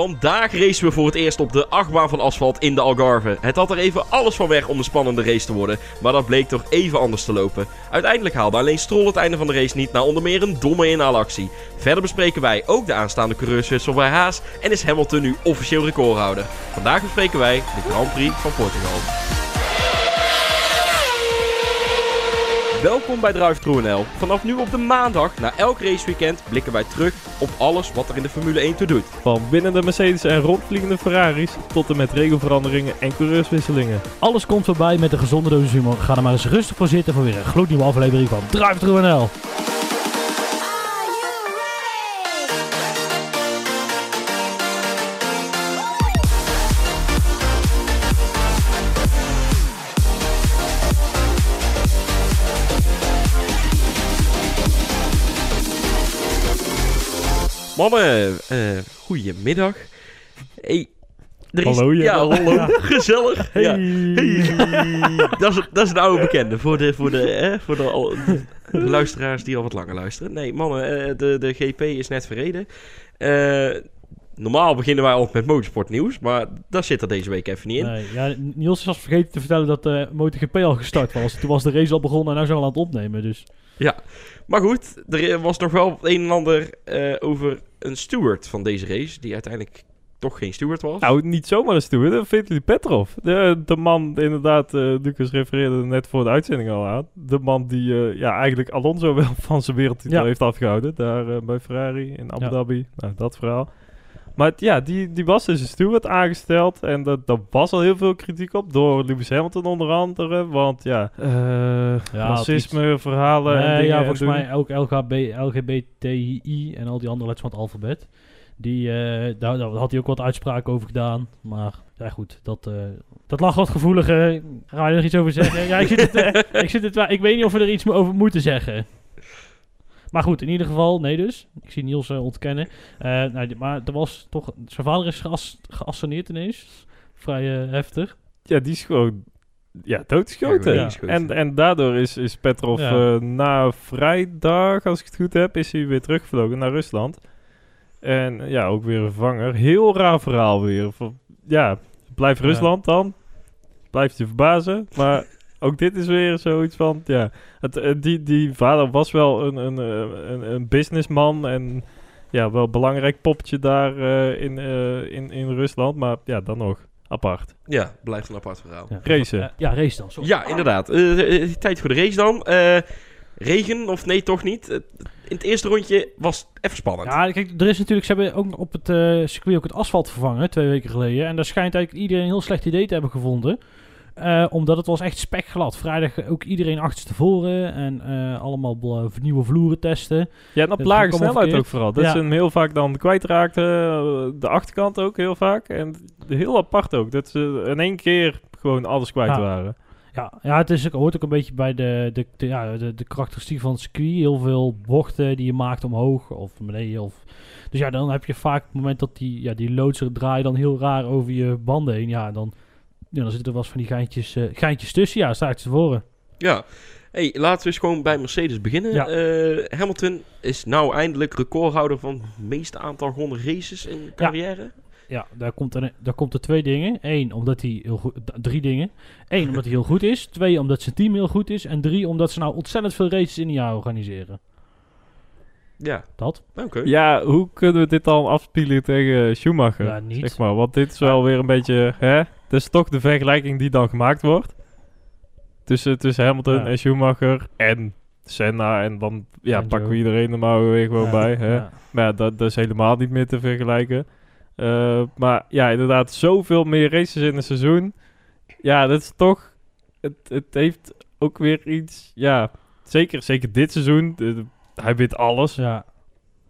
Vandaag racen we voor het eerst op de achtbaan van asfalt in de Algarve. Het had er even alles van weg om een spannende race te worden, maar dat bleek toch even anders te lopen. Uiteindelijk haalde alleen Stroll het einde van de race niet na onder meer een domme inhaalactie. Verder bespreken wij ook de aanstaande coureurswissel bij Haas en is Hamilton nu officieel recordhouder. Vandaag bespreken wij de Grand Prix van Portugal. Welkom bij Drive NL. Vanaf nu op de maandag, na elk raceweekend, blikken wij terug op alles wat er in de Formule 1 toe doet. Van winnende Mercedes en rondvliegende Ferraris tot en met regelveranderingen en coureurswisselingen. Alles komt voorbij met een gezonde dosis humor. Ga er maar eens rustig voor zitten voor weer een gloednieuwe aflevering van Drive NL. Mannen, eh goedemiddag. Hey, er is, Hallo, ja, ja. hallo. Gezellig. Hey. Ja. Hey. Dat, is, dat is een oude bekende voor de, voor de, hè, voor de, luisteraars die al wat langer luisteren. Nee, mannen, eh, de, de GP is net verreden. Eh, normaal beginnen wij al met motorsportnieuws, maar dat zit er deze week even niet in. Nee, ja, Niels was vergeten te vertellen dat de MotoGP al gestart was. Toen was de race al begonnen en nu zijn we al aan het opnemen. Dus Maar goed, er was nog wel een en ander eh, over een steward van deze race, die uiteindelijk toch geen steward was. Nou, niet zomaar een steward. Vitaly Petrov. De, de man, inderdaad, eh Lucas refereerde er net voor de uitzending al aan. De man die eh, ja, eigenlijk Alonso wel van zijn wereldtitel Ja. heeft afgehouden. Daar bij Ferrari in Abu Ja. Dhabi. Nou, dat verhaal. Maar ja, die, die was dus een steward aangesteld. En dat, daar was al heel veel kritiek op. Door Lewis Hamilton onder andere. Want ja, eh racisme, verhalen en Nee, dingen ja, en volgens mij ook LGB, LGBTI en al die andere letters van het alfabet. Die, eh, daar, daar had hij ook wat uitspraken over gedaan. Maar ja, goed, dat, eh, dat lag wat gevoeliger. Ga je er iets over zeggen? ja, ik, zit het, ik, zit het, ik weet niet of we er iets over moeten zeggen. Maar goed, in ieder geval, nee dus. Ik zie Niels eh, ontkennen. Eh, nou, die- maar er was toch... Zijn vader is geas, geassaneerd ineens. Vrij eh, heftig. Ja, die is gewoon ja, doodgeschoten. Ja. En, en daardoor is, is Petrov Ja. eh, na vrijdag, als ik het goed heb, is hij weer teruggevlogen naar Rusland. En ja, ook weer een vanger. Heel raar verhaal weer. Van, ja, blijf Ja. Rusland dan. Blijft je verbazen. Maar ook dit is weer zoiets van, ja. Het, eh, die, die vader was wel een, een, eh, een, een businessman en ja, wel een belangrijk poppetje daar eh, in, eh, in, in Rusland. Maar ja, dan nog. Apart. Ja, blijft een apart verhaal. Ja, Racen. Ja, race dan. Sorry. Ja, inderdaad. Tijd voor de race dan. Eh, regen of nee, toch niet? In het eerste rondje was het even spannend. Ja, kijk, er is natuurlijk, ze hebben ook op het circuit ook het asfalt vervangen, twee weken geleden. En daar schijnt eigenlijk iedereen een heel slecht idee te hebben gevonden. Eh, omdat het was echt spekglad. Vrijdag ook iedereen achterstevoren en eh, allemaal nieuwe vloeren testen. Ja, en op lage snelheid ook vooral. Dat Ja. ze hem heel vaak dan kwijtraakten. eh, De achterkant ook heel vaak. En heel apart ook. Dat ze in één keer gewoon alles kwijt Ja. waren. Ja, ja het is, ook- hoort ook een beetje bij de, de, de, ja, de, de karakteristiek van het circuit. Heel veel bochten die je maakt omhoog of beneden. Of, dus ja, dan heb je vaak het moment dat die, ja, die loodser draaien dan heel raar over je banden heen. Ja, dan, ja, dan zitten er wel eens van die geintjes, eh, geintjes tussen. Ja, sta ik tevoren. Ja. Hey, laten we eens gewoon bij Mercedes beginnen. Ja. Eh, Hamilton is nou eindelijk recordhouder van het meeste aantal gewonnen races in carrière. Ja, daar komt, er, daar komt er twee dingen. Eén, omdat hij heel goed... Drie dingen. Eén, omdat hij heel goed is. Twee, omdat zijn team heel goed is. En drie, omdat ze nou ontzettend veel races in een jaar organiseren. Ja, Dat? oké. Ja, hoe kunnen we dit dan afspelen tegen Schumacher? Ja, niet. Zeg maar, want dit is wel weer een beetje... Hè? Dat is toch de vergelijking die dan gemaakt wordt. Tussen, tussen Hamilton Ja. en Schumacher en Senna. En dan ja, En pakken we iedereen er maar weer gewoon Ja, bij. Hè? ja. Maar dat, dat is helemaal niet meer te vergelijken. Eh, maar ja, inderdaad, zoveel meer races in een seizoen. Ja, dat is toch... Het, het heeft ook weer iets... Ja, zeker, zeker dit seizoen. de- de- hij wint alles. Ja.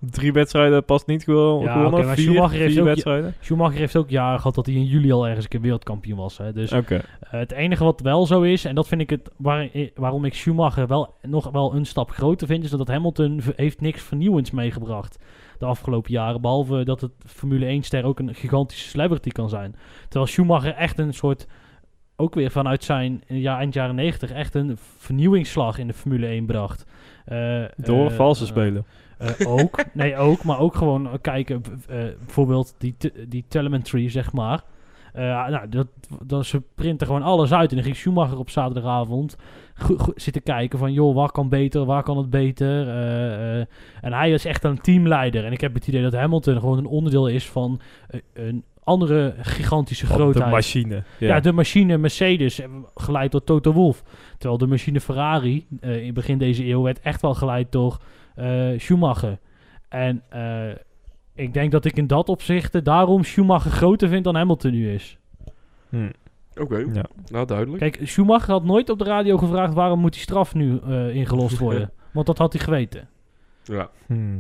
Drie wedstrijden past niet gewoon, Ja, gewonnen. maar vier, Schumacher heeft vier ook wedstrijden. Schumacher heeft ook jaren gehad dat hij in juli al ergens een keer wereldkampioen was. Hè. Dus eh, het enige wat wel zo is, en dat vind ik het waar, eh, waarom ik Schumacher wel nog wel een stap groter vind, is dat Hamilton heeft niks vernieuwends meegebracht de afgelopen jaren. Behalve dat het Formule 1-ster ook een gigantische celebrity kan zijn. Terwijl Schumacher echt een soort ook weer vanuit zijn ja, eind jaren 90 echt een vernieuwingsslag in de Formule 1 bracht. Eh, Door eh, valse eh, spelen. eh, ook, nee ook, maar ook gewoon eh, kijken, eh, bijvoorbeeld die, die telemetry, zeg maar. Eh, nou, dat, dat, ze printen gewoon alles uit. En dan ging Schumacher op zaterdagavond zitten kijken van... joh, waar kan beter, waar kan het beter? Eh, eh, en hij is echt een teamleider. En ik heb het idee dat Hamilton gewoon een onderdeel is van eh, een andere gigantische de grootheid. machine. Ja. Ja, de machine Mercedes, eh, geleid door Toto Wolff. Terwijl de machine Ferrari eh, in begin deze eeuw werd echt wel geleid door eh, Schumacher. En eh, ik denk dat ik in dat opzicht daarom Schumacher groter vind dan Hamilton nu is. Hm. Oké, Ja. nou duidelijk. Kijk, Schumacher had nooit op de radio gevraagd waarom moet die straf nu eh, ingelost worden. Want dat had hij geweten. Ja, Hm.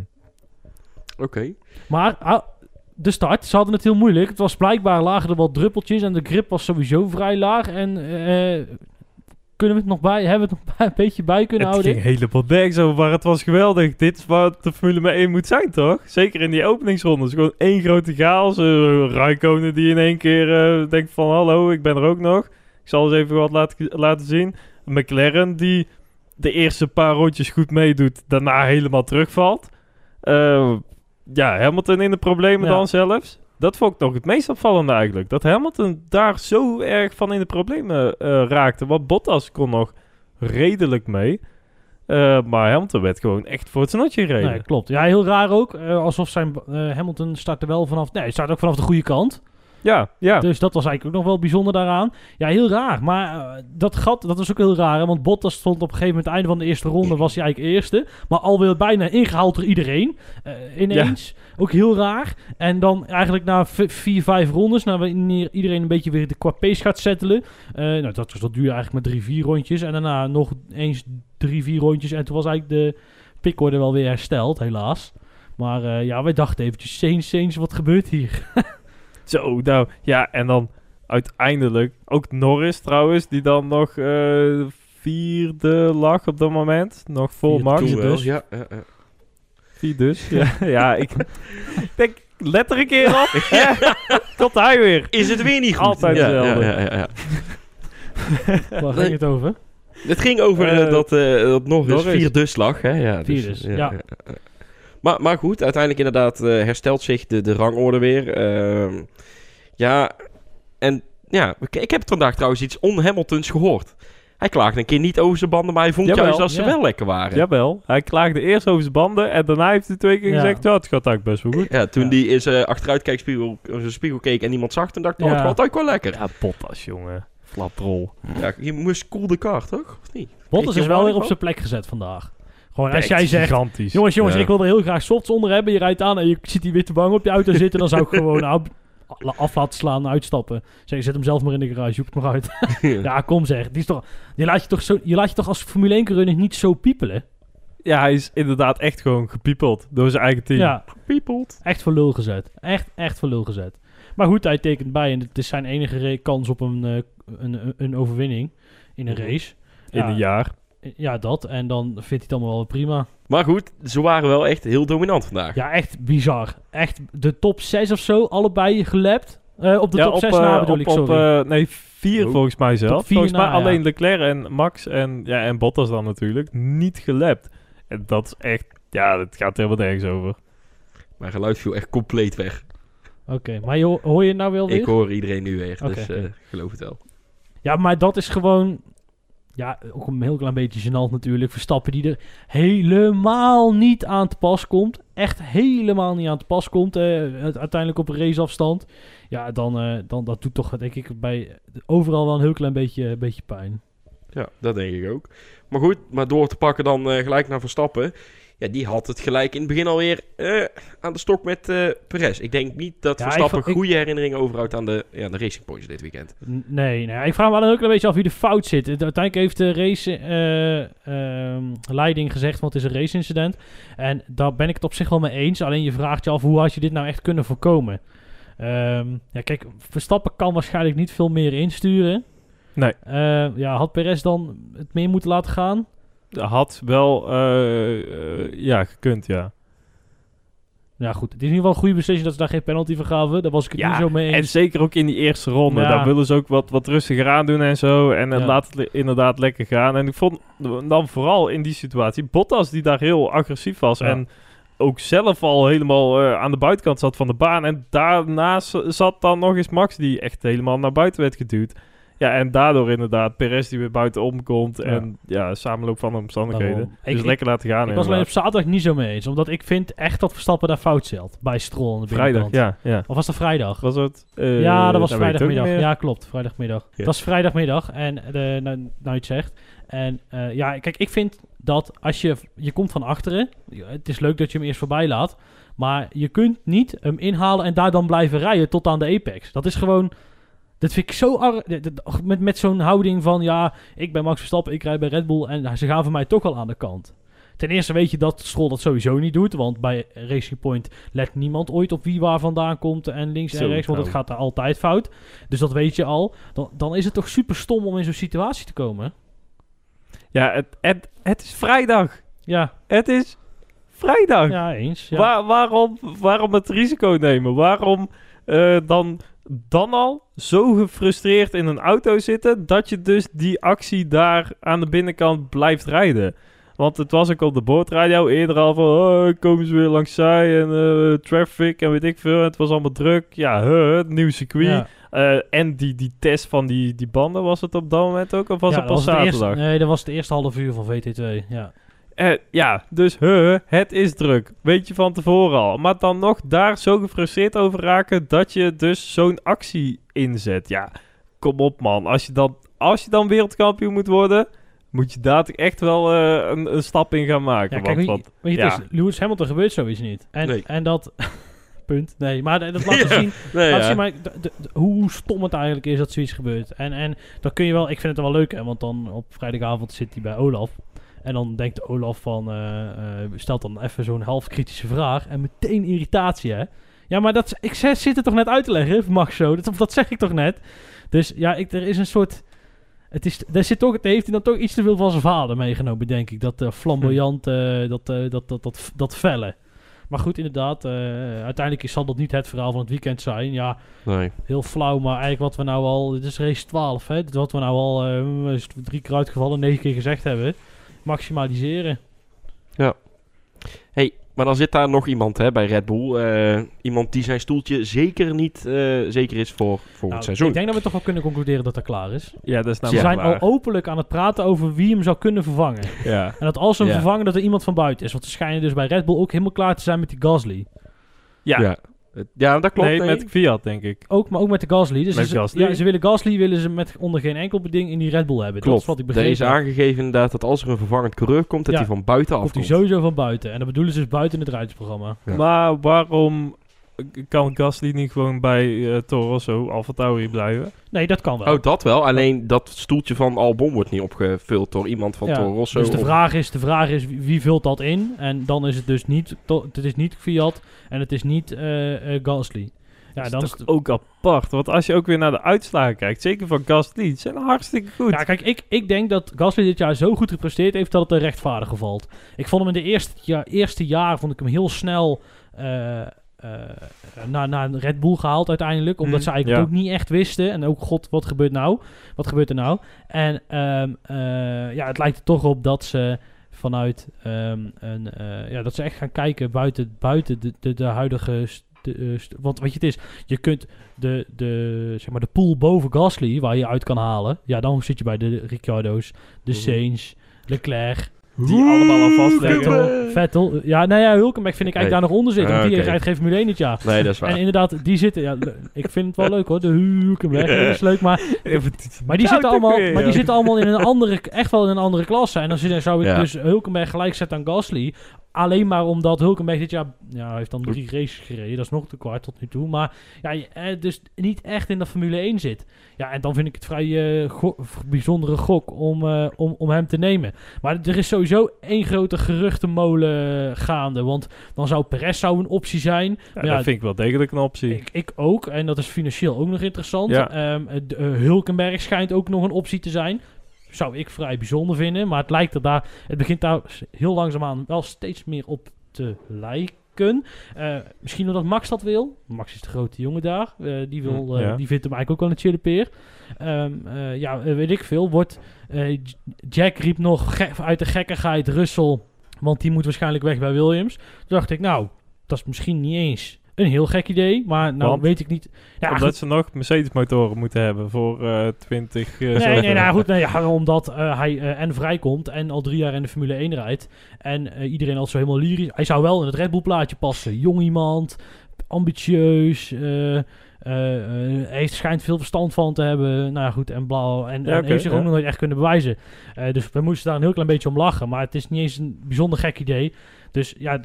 oké. Maar ah, de start, ze hadden het heel moeilijk. Het was blijkbaar lagen er wat druppeltjes en de grip was sowieso vrij laag. En eh, kunnen we het nog bij, hebben we het nog bij, een beetje bij kunnen Het houden? ging helemaal nergens over, maar het was geweldig. Dit is wat de Formule 1 moet zijn, toch? Zeker in die openingsrondes. Gewoon één grote chaos. Uh, die in één keer eh, denkt van... Hallo, ik ben er ook nog. Ik zal eens even wat laten, laten zien. McLaren die de eerste paar rondjes goed meedoet. Daarna helemaal terugvalt. Eh, ja, Hamilton in de problemen Ja. dan zelfs. Dat vond ik nog het meest opvallende eigenlijk. Dat Hamilton daar zo erg van in de problemen eh, raakte. Want Bottas kon nog redelijk mee. Eh, maar Hamilton werd gewoon echt voor het snotje gereden. Nee, klopt. Ja, heel raar ook. eh, alsof zijn Hamilton startte wel vanaf... Nee, hij start ook vanaf de goede kant. Ja, ja. Dus dat was eigenlijk ook nog wel bijzonder daaraan. Ja, heel raar. Maar eh, dat gat, dat was ook heel raar. hè, Want Bottas stond op een gegeven moment... einde van de eerste ronde was hij eigenlijk eerste. Maar alweer bijna ingehaald door iedereen. eh, ineens. Ook heel raar. En dan eigenlijk na vier, vijf rondes... na wanneer iedereen een beetje weer de qua pace gaat settelen... eh, nou, dat, dat duurde eigenlijk maar drie, vier rondjes. En daarna nog eens drie, vier rondjes. En toen was eigenlijk de pickorde wel weer hersteld, helaas. Maar ja, wij dachten eventjes... Saints, Saints, wat gebeurt hier? Zo, nou. Ja, en dan uiteindelijk ook Norris trouwens, die dan nog eh, vierde lag op dat moment. Nog Max. Toen wel, dus. ja. ja, ja. Vier dus. Ja, ja ik denk, let er een keer op. ja, komt hij weer. Is het weer niet goed? Altijd ja, hetzelfde. Ja, ja, ja, ja. Waar ging het over? Het ging over eh, Eh, dat, eh dat Norris, Norris. vier dus lag. Hè? Ja, Vier dus, ja. Maar, maar goed, uiteindelijk inderdaad eh, herstelt zich de, de rangorde weer. Ehm, ja, en ja, ik, ik heb vandaag trouwens iets on-Hamiltons gehoord. Hij klaagde een keer niet over zijn banden, maar hij vond Jawel, juist dat ze ja. wel lekker waren. Jawel, hij klaagde eerst over zijn banden en daarna heeft hij twee keer Ja. gezegd, ja, het gaat eigenlijk best wel goed. Ja, toen Ja. die in zijn achteruitkijkspiegel in zijn spiegel keek en niemand zag, toen dacht ik, oh, het gaat ook wel lekker. Ja, Bottas, jongen. Flaprol. Ja, je moest cool de car, toch? Of niet? Bottas is wel weer op zijn plek gezet vandaag. Gewoon als jij zegt... Gigantisch. Jongens, jongens, ik wil er heel graag softs onder hebben. Je rijdt aan en je ziet die witte bang op je auto zitten. Dan zou ik gewoon af, af laten slaan, uitstappen. Zeg, zet hem zelf maar in de garage, zoek het maar uit. ja, kom zeg. Die is toch, je, laat je, toch zo, je laat je toch als Formule 1 coureur niet zo piepelen? Ja, hij is inderdaad echt gewoon gepiepeld door zijn eigen team. Ja, Piepelt. echt voor lul gezet. Echt, echt voor lul gezet. Maar goed, hij tekent bij en het is zijn enige kans op een, eh, een, een, overwinning in een race. In Ja. een jaar. Ja, dat. En dan vindt hij het allemaal wel prima. Maar goed, ze waren wel echt heel dominant vandaag. Ja, echt bizar. Echt de top 6 of zo, allebei gelapt. Eh, op de ja, top op, 6 eh, na bedoel op, ik, op, sorry. eh, nee, vier Oh. volgens mij zelf. Volgens mij na, ja. alleen Leclerc en Max en, ja, en Bottas dan natuurlijk niet gelapt. En dat is echt, ja, dat gaat helemaal nergens over. Mijn geluid viel echt compleet weg. Oké, maar je, ho- hoor je het nou wel weer? Ik hoor iedereen nu weer, dus eh, geloof het wel. Ja, maar dat is gewoon... Ja, ook een heel klein beetje gênant natuurlijk. Verstappen die er helemaal niet aan te pas komt. Echt helemaal niet aan te pas komt. het- uiteindelijk op een raceafstand. Ja, dan, eh, dan dat doet toch denk ik bij overal wel een heel klein beetje, beetje pijn. Ja, dat denk ik ook. Maar goed, maar door te pakken dan eh, gelijk naar Verstappen. Ja, die had het gelijk in het begin alweer eh, aan de stok met eh Perez. Ik denk niet dat Ja, Verstappen ik goede herinneringen overhoudt aan de, ja, de Racing Points dit weekend. Nee, nee. Ik vraag me wel een heel klein beetje af wie de fout zit. Het- Uiteindelijk heeft de race eh, ehm, leiding gezegd, want het is een race-incident. En daar ben ik het op zich wel mee eens. Alleen je vraagt je af, hoe had je dit nou echt kunnen voorkomen? Ehm, ja, kijk, Verstappen kan waarschijnlijk niet veel meer insturen. Nee. Eh, ja, had Perez dan het meer moeten laten gaan? Had wel, eh, eh, ja, gekund, ja. Ja, goed. Het is in ieder geval een goede beslissing dat ze daar geen penalty voor gaven. Daar was ik het niet zo mee eens. En zeker ook in die eerste ronde. Ja. Daar willen ze ook wat, wat rustiger aan doen en zo. En het Ja. laat het inderdaad lekker gaan. En ik vond dan vooral in die situatie Bottas die daar heel agressief was. En ook zelf al helemaal eh, aan de buitenkant zat van de baan. En daarnaast zat dan nog eens Max die echt helemaal naar buiten werd geduwd. Ja, en daardoor inderdaad Perez die weer buitenom komt. Ja. En ja, samenloop van de omstandigheden. Daarom. Dus Ik- lekker laten gaan ik was alleen op zaterdag niet zo mee eens. Omdat ik vind echt dat Verstappen daar fout zat. Bij Stroll aan de Vrijdag, ja. ja. Of was dat vrijdag? Was het? eh, ja, dat was niet vrijdagmiddag. Ja, klopt. Vrijdagmiddag. Het was vrijdagmiddag. En de, nou, nou je het zegt. En eh, ja, kijk, ik vind dat als je... Je komt van achteren. Het is leuk dat je hem eerst voorbij laat. Maar je kunt niet hem inhalen en daar dan blijven rijden tot aan de apex. Dat is gewoon... Dat vind ik zo... ar- Met, met zo'n houding van... Ja, ik ben Max Verstappen, ik rijd bij Red Bull. En ze gaan voor mij toch al aan de kant. Ten eerste weet je dat Stroll dat sowieso niet doet. Want bij Racing Point let niemand ooit op wie waar vandaan komt. En links en rechts. Want het nou. gaat daar altijd fout. Dus dat weet je al. Dan, dan is het toch super stom om in zo'n situatie te komen. Ja, het, het, het is vrijdag. Ja, Het is vrijdag. ja eens. Ja. Waar, waarom, waarom het risico nemen? Waarom eh, dan, dan al zo gefrustreerd in een auto zitten dat je dus die actie daar aan de binnenkant blijft rijden? Want het was ook op de boordradio eerder al van oh, komen ze weer langs zij en eh, traffic en weet ik veel. Het was allemaal druk. Ja, huh, het nieuw circuit. Ja. Eh, en die, die test van die, die banden was het op dat moment ook? Of was Ja, het pas was het zaterdag? eerste, nee, dat was de eerste half uur van VT2. Ja. Eh, ja, dus huh, het is druk. Weet je van tevoren al. Maar dan nog daar zo gefrustreerd over raken dat je dus zo'n actie inzet. Ja, kom op man. Als je dan, als je dan wereldkampioen moet worden, moet je daar echt wel eh, een, een stap in gaan maken. Ja, kijk, want, want- weet je, het is, Lewis Hamilton gebeurt zoiets niet. En, Nee. en dat... punt. Nee, maar dat laat Ja. zien, Nee, laat ja. zien maar, hoe stom het eigenlijk is dat zoiets gebeurt. En, en dan kun je wel... Ik vind het wel leuk, hè, want dan op vrijdagavond zit hij bij Olaf. En dan denkt Olaf van... eh, eh, stelt dan even zo'n half kritische vraag. En meteen irritatie, hè. Ja, maar dat, ik zit het toch net uit te leggen, mag zo. Dat, dat zeg ik toch net. Dus ja, ik, er is een soort... Het, is, er zit toch, daar heeft hij dan toch iets te veel van zijn vader meegenomen, denk ik. Dat eh, flamboyant, eh, dat, dat, dat, dat, dat felle. Maar goed, inderdaad, uiteindelijk zal dat niet het verhaal van het weekend zijn. Ja, Nee. heel flauw, maar eigenlijk wat we nou al... Dit is race 12, hè. Dit wat we nou al drie keer uitgevallen, negen keer gezegd hebben. Maximaliseren. hey, maar dan zit daar nog iemand hè, bij Red Bull. eh, iemand die zijn stoeltje zeker niet eh, zeker is voor volgend Nou, seizoen. ik denk dat we toch wel kunnen concluderen dat dat klaar is. ja, dat is Ze namelijk zijn al openlijk aan het praten over wie hem zou kunnen vervangen. Ja. En dat als ze hem Ja. vervangen, dat er iemand van buiten is. Want ze schijnen dus bij Red Bull ook helemaal klaar te zijn met die Gasly. Ja. ja. Ja, dat klopt. nee, nee. met Fiat denk ik. Ook, maar ook met de Gasly. Dus Met ze, Gasly? Ja, ze willen Gasly willen ze met onder geen enkel beding in die Red Bull hebben. Dat Klopt. is wat ik er is heb. aangegeven inderdaad dat als er een vervangend coureur komt, dat Ja. hij van buiten Komt hij sowieso van buiten. En dat bedoelen ze dus buiten het rijdsprogramma. Ja. Maar waarom kan Gasly niet gewoon bij eh Toro Rosso, Alfa Tauri blijven? Nee, dat kan wel. Oh, dat wel. Alleen dat stoeltje van Albon wordt niet opgevuld door iemand van Ja, Toro Rosso. dus de of- vraag, is, de vraag is, wie, wie vult dat in? En dan is het dus niet, to- het is niet Fiat en het is niet eh, eh, Gasly. Ja, dat dan is toch ook apart. Want als je ook weer naar de uitslagen kijkt, zeker van Gasly, zijn hartstikke goed. Ja, kijk, ik, ik denk dat Gasly dit jaar zo goed gepresteerd heeft dat het een rechtvaardige valt. Ik vond hem in de eerste, ja, eerste jaar vond ik hem heel snel naar, naar Red Bull gehaald uiteindelijk. Omdat Mhm, ze eigenlijk ja. ook niet echt wisten. En ook, god, wat gebeurt nou? Wat gebeurt er nou? En ehm, eh, ja, het lijkt er toch op dat ze vanuit ehm, een, eh, ja, dat ze echt gaan kijken buiten, buiten de, de, de huidige. de, eh, want weet je, het is, je kunt de, de, zeg maar de pool boven Gasly, waar je uit kan halen. Ja, dan zit je bij de Ricciardo's, de Mhm. Sainz, Leclerc, Die allemaal al vastleggen. Vettel. Ja, nou ja, Hulkenberg vind ik eigenlijk daar nog onder zitten. Ah, Want die rijdt geen Formule 1 dit jaar. Nee, dat is waar. En inderdaad, die zitten... Ja, ik vind het wel leuk hoor, de Hulkenberg. Dat is leuk, maar maar die, zitten allemaal, maar die zitten allemaal in een andere, echt wel in een andere klasse. En dan zou ik Ja. dus Hulkenberg gelijk zetten aan Gasly. Alleen maar omdat Hulkenberg dit jaar... Ja, hij heeft dan drie races gereden. Dat is nog te kwart tot nu toe. Maar ja, eh, dus niet echt in de Formule 1 zit. Ja, en dan vind ik het vrij eh, go- bijzondere gok om, eh, om, om hem te nemen. Maar er is sowieso één grote geruchtenmolen gaande. Want dan zou Perez zou een optie zijn. Ja, dat vind ik wel degelijk een optie. ik, ik ook. En dat is financieel ook nog interessant. Ja. Ehm, eh, de- eh, Hulkenberg schijnt ook nog een optie te zijn. Zou ik vrij bijzonder vinden. Maar het lijkt er daar... Het begint daar heel langzaamaan wel steeds meer op te lijken. Eh, misschien omdat Max dat wil. Max is de grote jongen daar. Eh, die, wil, Hm, eh, ja. die vindt hem eigenlijk ook wel een chille peer. Ehm, eh, ja, weet ik veel. Wordt, Jack riep nog uit de gekkigheid Russell, want die moet waarschijnlijk weg bij Williams. Toen dacht ik, nou, dat is misschien niet eens een heel gek idee, maar nou Want? weet ik niet. Ja, Omdat goed. ze nog Mercedes-motoren moeten hebben voor eh 20... eh, Nee, nee, nou goed, nee, ja, omdat eh, hij en vrijkomt en al drie jaar in de Formule 1 rijdt. En iedereen al zo helemaal lyrisch. Hij zou wel in het Red Bull plaatje passen. Jong iemand, ambitieus, eh, heeft schijnt veel verstand van te hebben. Nou ja, goed, en blauw. En, Ja, en heeft zich ja. ook nog nooit echt kunnen bewijzen. Dus we moesten daar een heel klein beetje om lachen. Maar het is niet eens een bijzonder gek idee. Dus ja,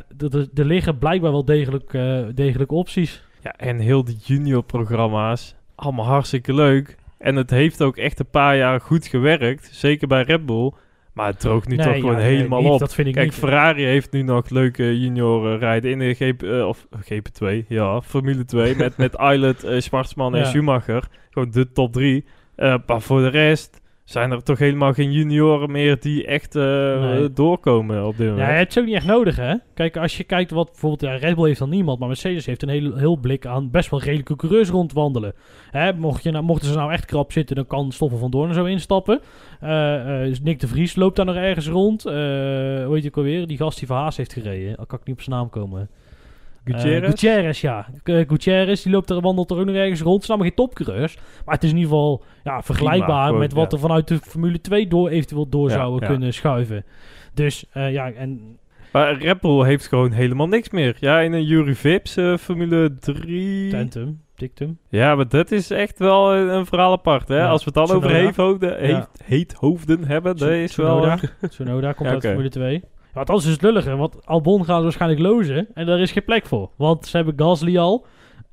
er liggen blijkbaar wel degelijk, eh, degelijke opties. Ja, en heel die junior-programma's, allemaal hartstikke leuk. En het heeft ook echt een paar jaar goed gewerkt, zeker bij Red Bull. Maar het droogt nu Nee, toch ja, gewoon nee, helemaal niet, op. Dat vind ik Kijk, niet. Ferrari heeft nu nog leuke junioren rijden in de GP, eh, of GP2, ja, Formule 2. met, met Eilert, eh, Schwarzman en. Schumacher. Gewoon de top drie. Eh, maar voor de rest zijn er toch helemaal geen junioren meer die echt eh, Nee. doorkomen op dit moment. Ja, het is ook niet echt nodig, hè? Kijk, als je kijkt wat bijvoorbeeld ja, Red Bull heeft dan niemand, maar Mercedes heeft een heel, heel blik aan best wel redelijke coureurs rondwandelen. Hè, mocht je nou, mochten ze nou echt krap zitten, dan kan Stoffel van Doorn er zo instappen. Dus Nick de Vries loopt daar nog ergens rond. Hoe heet je ook alweer? Die gast die voor Haas heeft gereden. Al kan ik niet op zijn naam komen. Gutierrez? Eh, Gutierrez, ja. G- Gutierrez, die loopt er, wandelt er ook nog ergens rond. Het zijn allemaal geen topcoureurs. Maar het is in ieder geval ja, vergelijkbaar met wat er vanuit de Formule 2 door, eventueel door zouden kunnen schuiven. Dus eh, ja, en Maar Red Bull heeft gewoon helemaal niks meer. Ja, in een Jury Vips eh, Formule 3. Tentum, Dictum. Ja, maar dat is echt wel een, een verhaal apart. Hè? Ja, Als we het dan over heethoofden, heet, Ja. heethoofden hebben, dat is wel... Tsunoda. Tsunoda komt Ja, uit oké. Formule 2. Want anders is het lulliger, want Albon gaan ze waarschijnlijk lozen en daar is geen plek voor. Want ze hebben Gasly al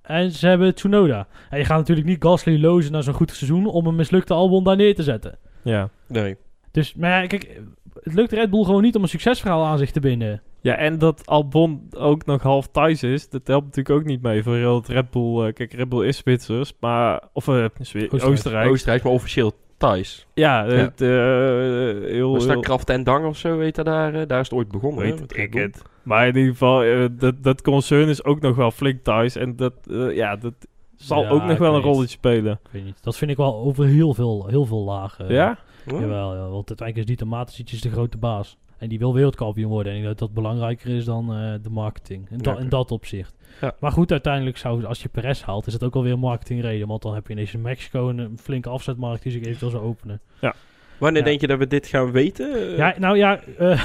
en ze hebben Tsunoda. En je gaat natuurlijk niet Gasly lozen na zo'n goed seizoen om een mislukte Albon daar neer te zetten. Ja. Nee. Dus, maar ja, kijk, het lukt Red Bull gewoon niet om een succesverhaal aan zich te binden. ja, en dat Albon ook nog half Thais is, dat helpt natuurlijk ook niet mee voor heel het Red Bull. eh, kijk, Red Bull is Zwitsers, maar... Of eh, Oostenrijk. Oostenrijk. Oostenrijk, maar officieel Thais. Ja, Ja. het, eh, heel... Was daar heel- Kraft en Dang of zo, weet je daar? eh, daar is het ooit begonnen. Weet ik het. Maar in ieder geval, eh, dat, dat concern is ook nog wel flink Thais. En dat, eh, ja, dat zal Ja, ook nog wel een rolletje spelen. Ik weet niet. Dat vind ik wel over heel veel, heel veel lagen. ja? Huh? Jawel, ja, want uiteindelijk is Dieter Matisic is de grote baas. En die wil wereldkampioen worden. En ik denk dat dat belangrijker is dan eh, de marketing. In, dat Oké. in dat opzicht. Ja. Maar goed, uiteindelijk zou, als je Perez haalt, is het ook alweer een marketingreden. Want dan heb je ineens in Mexico een, een flinke afzetmarkt die zich eventueel zou openen. Wanneer Ja. denk je dat we dit gaan weten? Ja, nou ja, eh,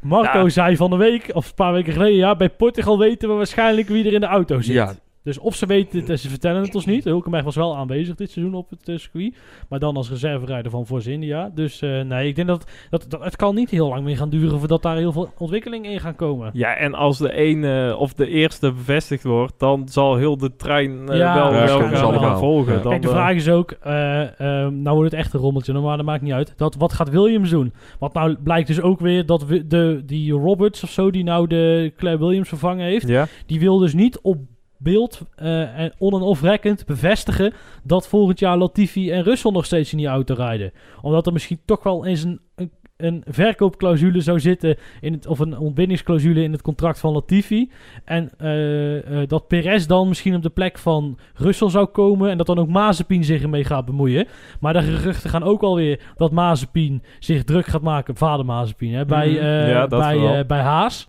Marco Ja. zei van de week, of een paar weken geleden, ja, bij Portugal weten we waarschijnlijk wie er in de auto zit. ja, Dus of ze weten het en ze vertellen het ons niet. Hulkenberg was wel aanwezig dit seizoen op het eh, circuit. Maar dan als reserverijder van Force India. Dus eh, nee, ik denk dat, dat, dat het kan niet heel lang meer gaan duren voordat daar heel veel ontwikkeling in gaan komen. Ja, en als de ene of de eerste bevestigd wordt, dan zal heel de trein eh, Ja, wel, gaan, wel. gaan volgen. Ja. Dan, Kijk, de eh, vraag is ook, eh, ehm, nou wordt het echt een rommeltje, maar dat maakt niet uit. Dat, wat gaat Williams doen? Want nou blijkt dus ook weer dat we, de, die Roberts of zo, die nou de Claire Williams vervangen heeft, ja, die wil dus niet op beeld eh, en on- en off-rekkend bevestigen dat volgend jaar Latifi en Russell nog steeds in die auto rijden. Omdat er misschien toch wel eens een, een, een verkoopclausule zou zitten, in het, of een ontbindingsclausule in het contract van Latifi. En eh, eh, dat Perez dan misschien op de plek van Russell zou komen en dat dan ook Mazepin zich ermee gaat bemoeien. Maar de geruchten gaan ook alweer dat Mazepin zich druk gaat maken, vader Mazepin, hè, bij, Mhm. Ja, bij, bij Haas.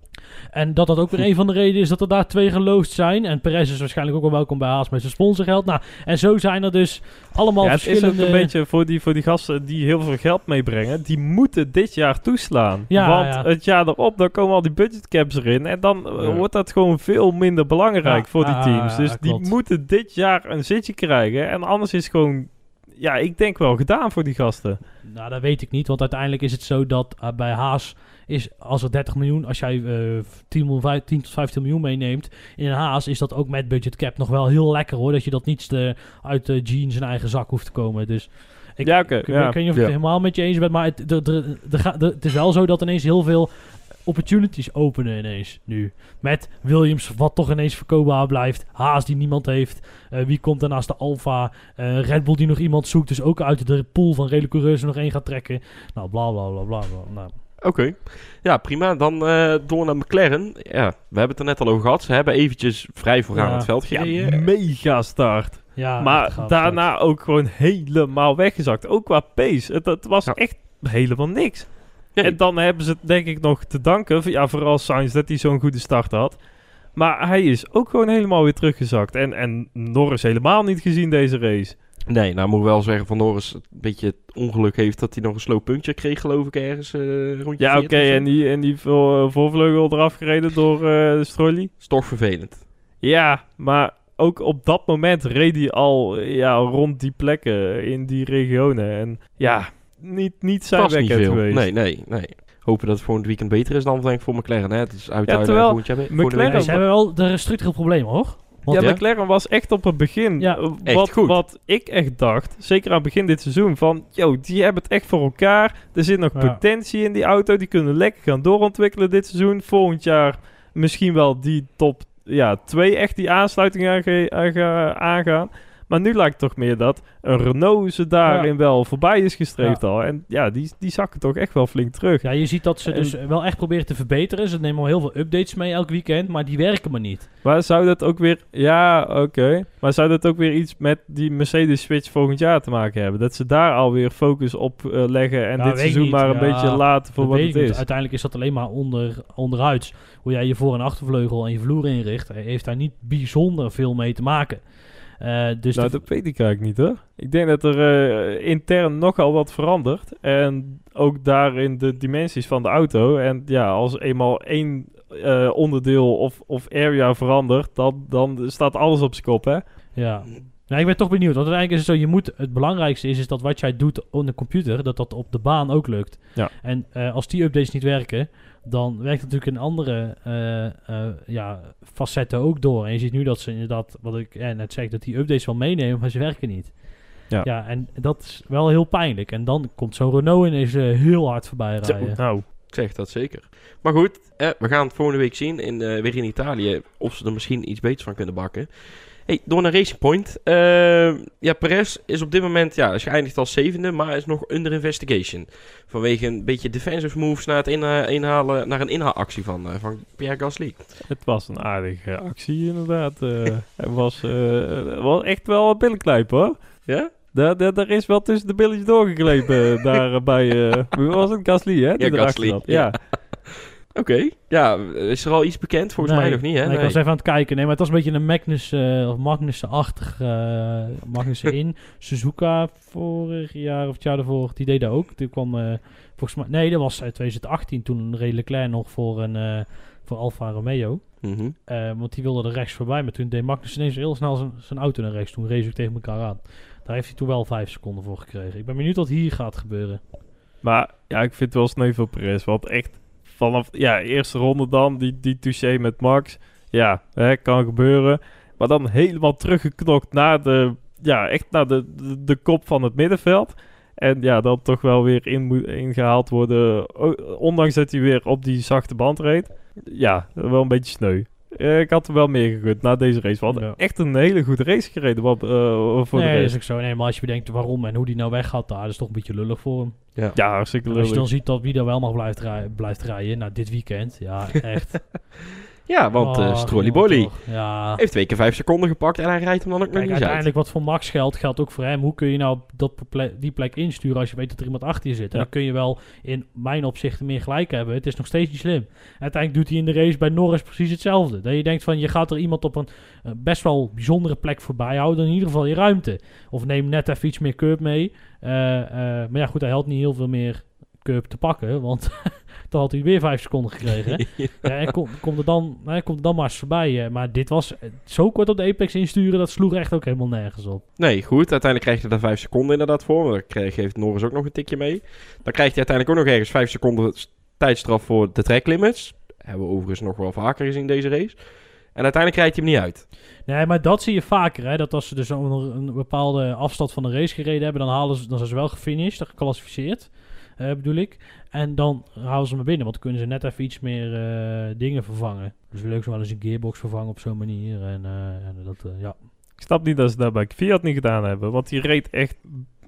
En dat dat ook weer een van de redenen is dat er daar twee geloosd zijn. En Perez is waarschijnlijk ook wel welkom bij Haas met zijn sponsorgeld. Nou, en zo zijn er dus allemaal ja, het is verschillende... ook een beetje voor die, voor die gasten die heel veel geld meebrengen. Die moeten dit jaar toeslaan. Ja, Want ja. het jaar erop, dan komen al die budgetcaps erin. En dan eh, wordt dat gewoon veel minder belangrijk voor die ja, teams. dus die moeten dit jaar een zitje krijgen. En anders is het gewoon, ja, ik denk wel gedaan voor die gasten. Nou, dat weet ik niet. Want uiteindelijk is het zo dat eh, bij Haas is als er 30 miljoen, als jij eh 10, miljoen, vijf- 10 tot 15 miljoen meeneemt in een Haas, is dat ook met budget cap nog wel heel lekker hoor. Dat je dat niet eh, uit de jeans en eigen zak hoeft te komen. Dus ik, Ja, oké, ik, ja. ik weet niet of ik Ja. het helemaal met je eens ben, maar het, de, de, de, ga- de- het is wel zo dat ineens heel veel opportunities openen ineens nu. Met Williams, wat toch ineens verkoopbaar blijft. Haas die niemand heeft. Eh, wie komt daarnaast de Alfa? Eh, Red Bull die nog iemand zoekt. Dus ook uit de pool van redelijke coureurs er nog één gaat trekken. Nou, bla bla bla bla. bla. Nou, Oké. Ja, prima. Dan eh, door naar McLaren. Ja, we hebben het er net al over gehad. Ze hebben eventjes vrij vooraan Ja. het veld Ja, gereden. mega start. Ja, maar daarna ook gewoon helemaal weggezakt. Ook qua pace. Het, het was Ja. echt helemaal niks. Nee. En dan hebben ze het denk ik nog te danken. Ja, vooral Sainz dat hij zo'n goede start had. Maar hij is ook gewoon helemaal weer teruggezakt. En, en Norris helemaal niet gezien deze race. Nee, nou moet ik wel zeggen van Norris een beetje het ongeluk heeft dat hij nog een slow puntje kreeg geloof ik ergens eh rondje Ja, oké. 40 of zo. en die, en die voor, voorvleugel eraf gereden door eh Strolly. Is toch vervelend. Ja, maar ook op dat moment reed hij al eh, ja, rond die plekken in die regionen. En ja, niet, niet zijn niet veel. geweest. Nee, nee, nee. Hopen dat het volgend weekend beter is dan denk ik voor McLaren. Hè? Het is uithouden terwijl McLaren-. Ja, ze hebben wel de structurele problemen hoor. Want ja, Ja? McLaren was echt op het begin. Ja, eh, echt wat, goed. wat ik echt dacht, zeker aan het begin dit seizoen, van... Yo, die hebben het echt voor elkaar. Er zit nog Ja. potentie in die auto. Die kunnen lekker gaan doorontwikkelen dit seizoen. Volgend jaar misschien wel die top ja, 2 echt die aansluiting aange- aange- aangaan. Maar nu lijkt het toch meer dat een Renault ze daarin wel voorbij is gestreefd al. En ja, die, die zakken toch echt wel flink terug. Ja, je ziet dat ze En- dus wel echt proberen te verbeteren. Ze nemen al heel veel updates mee elk weekend, maar die werken maar niet. Maar zou dat ook weer... Ja, oké. Maar zou dat ook weer iets met die Mercedes-switch volgend jaar te maken hebben? Dat ze daar alweer focus op eh, leggen en Ja, dit seizoen maar een beetje laten voor wat het niet. is? Uiteindelijk is dat alleen maar onder, onderuits. Hoe jij je voor- en achtervleugel en je vloer inricht, eh, heeft daar niet bijzonder veel mee te maken. Eh, dus nou, dat weet ik eigenlijk niet hoor. Ik denk dat er eh, intern nogal wat verandert. En ook daarin de dimensies van de auto. En ja, als eenmaal één eh, onderdeel of, of area verandert, dan, dan staat alles op zijn kop hè. Ja. Nou, ik ben toch benieuwd. Want uiteindelijk is het zo, je moet, het belangrijkste is, is dat wat jij doet op de computer, dat dat op de baan ook lukt. Ja. En als die updates niet werken, dan werkt het natuurlijk in andere eh, eh, ja, facetten ook door. En je ziet nu dat ze inderdaad, wat ik eh, net zeg, dat die updates wel meenemen, maar ze werken niet. Ja. ja, en dat is wel heel pijnlijk. En dan komt zo'n Renault ineens eh, heel hard voorbij rijden. Nou, Ik zeg dat zeker. Maar goed, eh, we gaan het volgende week zien, in, weer in Italië, of ze er misschien iets beters van kunnen bakken. Hey, door naar Racing Point. Eh, ja, Perez is op dit moment, ja, is geëindigd als zevende, maar is nog under investigation. Vanwege een beetje defensive moves naar het inha- inhalen, naar een inhaalactie van, eh, van Pierre Gasly. het was een aardige actie inderdaad. eh het was, eh, was echt wel een billenklijp hoor. Ja? Daar, daar, daar is wel tussen de billetjes doorgeklepen daar bij... was het? Gasly, hè? Die Ja, erachter Gasly. Ja. Oké. Ja, is er al iets bekend? Volgens mij nog niet, hè? nee, Ik was even aan het kijken. Nee, maar het was een beetje een Magnus, eh, of Magnussen-achtig. Magnussen in. Suzuka vorig jaar of het jaar ervoor. Die deed dat ook. Toen kwam eh, volgens mij... Nee, dat was uit 2018. Toen reed Leclerc nog voor, een, eh, voor Alfa Romeo. Mhm. Eh, want die wilde er rechts voorbij. Maar toen deed Magnussen ineens heel snel zijn, zijn auto naar rechts. Toen race ik tegen elkaar aan. Daar heeft hij toen wel vijf seconden voor gekregen. Ik ben benieuwd wat hier gaat gebeuren. Maar ja, ik vind het wel sneu voor Perez. Want echt vanaf ja, eerste ronde dan, die, die touché met Max. Ja, hè, kan gebeuren. Maar dan helemaal teruggeknokt naar de, ja, echt naar de, de, kop van het middenveld. En ja, dan toch wel weer in, ingehaald worden. Ondanks dat hij weer op die zachte band reed. Ja, wel een beetje sneu. Eh, ik had er wel meer gegund na deze race. We hadden Ja. echt een hele goede race gereden wat, eh, voor nee, de race. is ook zo. Nee, maar als je bedenkt waarom en hoe die nou weg gaat daar, dat is toch een beetje lullig voor hem. Ja. Ja, hartstikke En als je dan lullig. ziet dat wie daar wel nog blijft, rij- blijft rijden, nou dit weekend, ja echt. Ja, want eh Oh, Strolly jongen, Bolly toch. Ja. heeft twee keer vijf seconden gepakt en hij rijdt hem dan ook nog Kijk, niet uit. uiteindelijk wat voor Max geldt, geldt ook voor hem. Hoe kun je nou dat die plek insturen als je weet dat er iemand achter je zit? En Ja. dan kun je wel in mijn opzichten meer gelijk hebben. Het is nog steeds niet slim. Uiteindelijk doet hij in de race bij Norris precies hetzelfde. Dat je denkt van, je gaat er iemand op een eh, best wel bijzondere plek voorbij houden. In ieder geval je ruimte. Of neem net even iets meer curb mee. Eh, eh, maar ja, goed, hij had niet heel veel meer curb te pakken. Want dan had hij weer vijf seconden gekregen. Ja, en kom, kom, er dan, hè, kom er dan maar eens voorbij. eh, maar dit was eh, zo kort op de Apex insturen, dat sloeg echt ook helemaal nergens op. Nee, goed. Uiteindelijk krijg je er vijf seconden inderdaad voor. Dan krijg- geeft Norris ook nog een tikje mee. Dan krijgt hij uiteindelijk ook nog ergens vijf seconden tijdstraf voor de track limits. Hebben we overigens nog wel vaker gezien deze race. En uiteindelijk krijgt hij hem niet uit. Nee, maar dat zie je vaker. Hè? Dat als ze dus een, een bepaalde afstand van de race gereden hebben, dan, halen ze, dan zijn ze wel gefinished, geclassificeerd, eh, bedoel ik. En dan houden ze me binnen, want dan kunnen ze net even iets meer eh, dingen vervangen. Dus leuk zo wel eens een gearbox vervangen op zo'n manier. En, eh, en dat, ja. Ik snap niet dat ze dat bij Fiat niet gedaan hebben. Want die reed echt,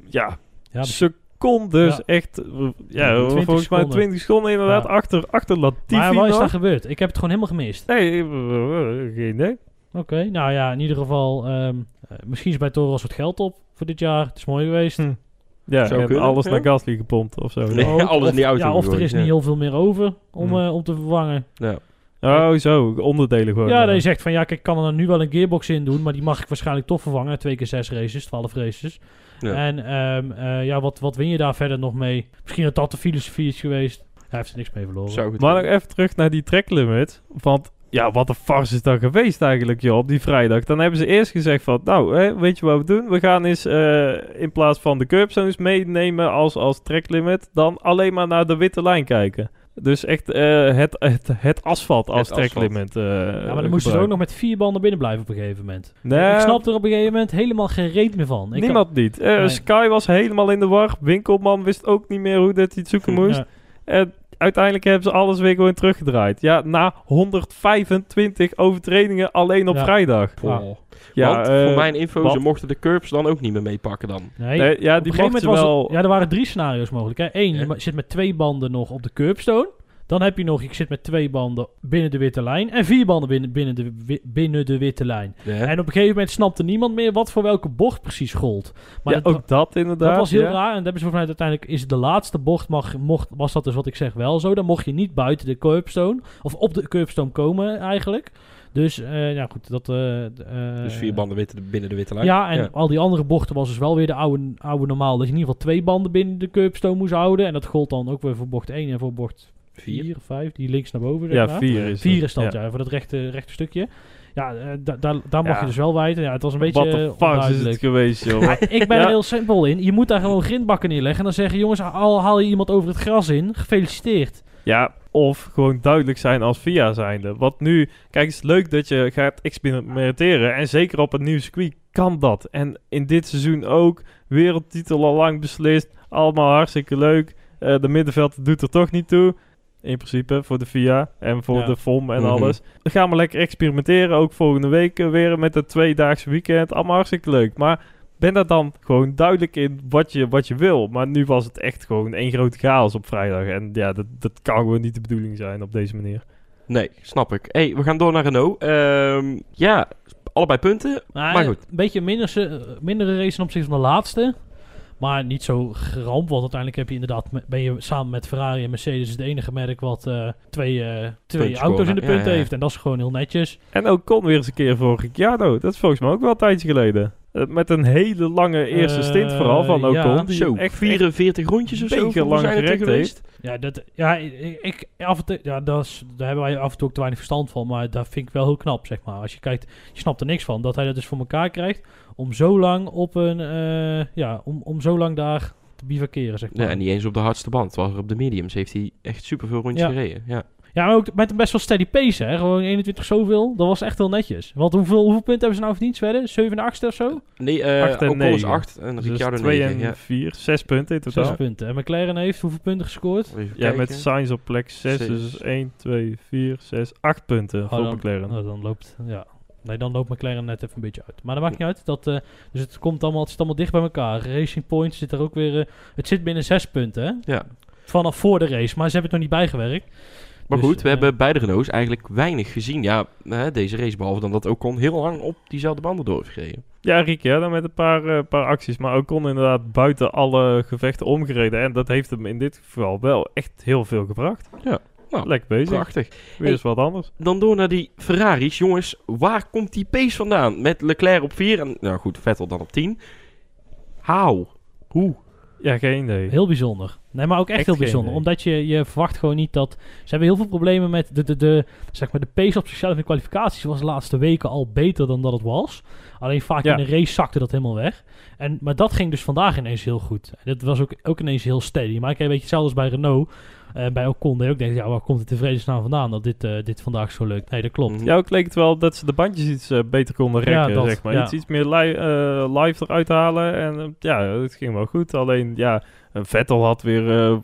ja, Ja, dus echt, ja, 20 volgens mij seconden. 20 seconden inderdaad Ja. achter, achter Latifi Maar wat is daar gebeurd? Ik heb het gewoon helemaal gemist. Nee, geen idee. Oké, nou ja, in ieder geval, ehm, eh, misschien is bij Toro wat geld op voor dit jaar. Het is mooi geweest. Hm. Ja, Zou en kunnen, alles ja. naar Gasly gepompt of zo. Nee. Alles of, in die auto Ja, of er is ja. niet heel veel meer over om, eh, om te vervangen. Ja. Oh, zo, onderdelen gewoon. Ja, dat je zegt van ja, kijk, ik kan er nu wel een gearbox in doen, maar die mag ik waarschijnlijk toch vervangen. Twee keer zes races, twaalf races. Ja. En ehm, eh, ja, wat, wat win je daar verder nog mee? Misschien dat dat de filosofie is geweest. Hij heeft er niks mee verloren. Maar nog even terug naar die tracklimit. Want ja, wat een farce is dat geweest eigenlijk, joh, op die vrijdag. Dan hebben ze eerst gezegd van, nou, hè, weet je wat we doen? We gaan eens eh, in plaats van de curbstones meenemen als, als tracklimit, dan alleen maar naar de witte lijn kijken. Dus echt eh, het, het, het asfalt als tracklimit. eh ja, maar dan moesten ze ook nog met vier banden binnen blijven op een gegeven moment. Nee, Ik snap er op een gegeven moment helemaal geen reet meer van. Ik niemand niet. Eh, Nee. Sky was helemaal in de war. Winkelman wist ook niet meer hoe dat hij het zoeken moest. Ja. En uiteindelijk hebben ze alles weer gewoon teruggedraaid. Ja, na 125 overtredingen alleen op Ja. vrijdag. Poh. Ja, Want eh, voor mijn info, wat- ze mochten de curbs dan ook niet meer meepakken dan. Nee, Nee, ja, op die een gegeven mochten moment was wel... het- ja, er waren drie scenario's mogelijk. Hè. Eén, Ja. je zit met twee banden nog op de curbstone. Dan heb je nog, ik zit met twee banden binnen de witte lijn. En vier banden binnen, binnen, de, binnen de witte lijn. Ja. En op een gegeven moment snapte niemand meer wat voor welke bocht precies gold. Maar ja, dat, ook dat inderdaad. dat was heel ja. raar. En dat hebben ze vanuit uiteindelijk is de laatste bocht, mag, mocht, was dat dus wat ik zeg wel zo. Dan mocht je niet buiten de curbstone. Of op de curbstone komen eigenlijk. Dus eh, ja goed, dat... eh, eh, dus vier banden witte, binnen de witte lijn. Ja, en al die andere bochten was dus wel weer de oude, oude normaal. Dat je in ieder geval twee banden binnen de curbstone moest houden. En dat gold dan ook weer voor bocht 1 en voor bocht Vier. 4 of 5. Die links naar boven, zeg Ja, maar. vier is Vier is dat, Ja. ja. voor dat rechte, rechte stukje. Ja, eh, da- da- daar mag Ja. je dus wel wijten. Ja, het was een beetje Wat eh, is het geweest, joh. Ik ben er heel simpel in. Je moet daar gewoon grindbakken neerleggen. En dan zeggen, jongens, al haal je iemand over het gras in, gefeliciteerd. Ja, of gewoon duidelijk zijn als VIA zijnde. Want nu, kijk, het is leuk dat je gaat experimenteren. En zeker op een nieuw circuit kan dat. En in dit seizoen ook. Wereldtitel al lang beslist. Allemaal hartstikke leuk. Eh, de middenveld doet er toch niet toe. In principe voor de VIA en voor Ja. de FOM en Mhm. alles. Dan gaan we lekker experimenteren. Ook volgende week eh, weer met het tweedaagse weekend. Allemaal hartstikke leuk. Maar ben daar dan gewoon duidelijk in wat je, wat je wil. Maar nu was het echt gewoon één grote chaos op vrijdag. En ja, dat, dat kan gewoon niet de bedoeling zijn op deze manier. Nee, snap ik. hey, we gaan door naar Renault. Ehm, ja, allebei punten. Maar, Maar goed. Een beetje minder, mindere race ten opzichte van de laatste. Maar niet zo geramp, want uiteindelijk heb je inderdaad, ben je samen met Ferrari en Mercedes het enige merk wat eh, twee, eh, twee auto's in de punten ja, ja. heeft. En dat is gewoon heel netjes. En ook kon weer eens een keer voor Ricciardo. Dat is volgens mij ook wel een tijdje geleden. Eh, met een hele lange eerste Eh, stint vooral van Ocon. ja. echt, 44 rondjes of zo. lang er gerekt geweest? Ja, dat, ja ik, ik- af en toe, ja dat is, daar hebben wij af en toe ook te weinig verstand van. Maar dat vind ik wel heel knap, zeg maar. Als je kijkt, je snapt er niks van. Dat hij dat dus voor elkaar krijgt om zo lang op een, eh, ja, om, om zo lang daar te bivakeren, zeg maar. Ja, en niet eens op de hardste band. Terwijl op de mediums heeft hij echt superveel rondjes Ja. gereden. Ja. Ja, maar ook met een best wel steady pace, hè. Gewoon 21 zoveel. Dat was echt heel netjes. Want hoeveel, hoeveel punten hebben ze nou verdiend, Zweden? 7 en 8 of zo? Nee, eh Acht en Ocon is negen. 8 en dus Ricciardo 2 9. en Ja. 4, 6 punten in totaal. 6 punten. En McLaren heeft hoeveel punten gescoord? Even Ja, met. Sainz op plek 6, Zes. dus 1, 2, 4, 6, 8 punten voor dan, McLaren. oh, dan loopt, ja. Nee, dan loopt McLaren net even een beetje uit. Maar dat maakt niet uit. Dat, eh, dus het komt allemaal, het zit allemaal dicht bij elkaar. Racing Point zit er ook weer, eh, het zit binnen 6 punten, hè. Ja. Vanaf voor de race, maar ze hebben het nog niet bijgewerkt. Maar Dus, goed, we eh, hebben beide Renaults eigenlijk weinig gezien. Ja, hè, deze race, behalve dan dat Ocon heel lang op diezelfde banden door heeft gereden. Ja, Ricciardo met een paar, eh, paar acties. Maar Ocon inderdaad buiten alle gevechten omgereden. En dat heeft hem in dit geval wel echt heel veel gebracht. Ja, nou, Lekker bezig. Prachtig. Weer eens wat anders. Dan door naar die Ferraris. Jongens, waar komt die pace vandaan? Met Leclerc op 4 en, nou goed, Vettel dan op 10. How? Hoe? Ja, geen idee. Heel bijzonder. Nee, maar ook echt, Echt heel bijzonder. idee. Omdat je, je verwacht gewoon niet dat... Ze hebben heel veel problemen met de, de, de, zeg maar de pace op zichzelf in de kwalificaties. was de laatste weken al beter dan dat het was. Alleen vaak Ja. in de race zakte dat helemaal weg. En, maar dat ging dus vandaag ineens heel goed. En dat was ook, ook ineens heel steady. Maar ik heb een beetje hetzelfde als bij Renault. eh, bij Ocon. Ook denkt, ja, waar komt het in vredesnaam vandaan dat dit, eh, dit vandaag zo lukt? Nee, dat klopt. Mhm. Ja, ook leek het wel dat ze de bandjes iets eh, beter konden Ja, rekken, dat, zeg maar. ja. Iets, iets meer li live eruit halen. En ja, het ging wel goed. Alleen, ja, Vettel had weer eh, eh,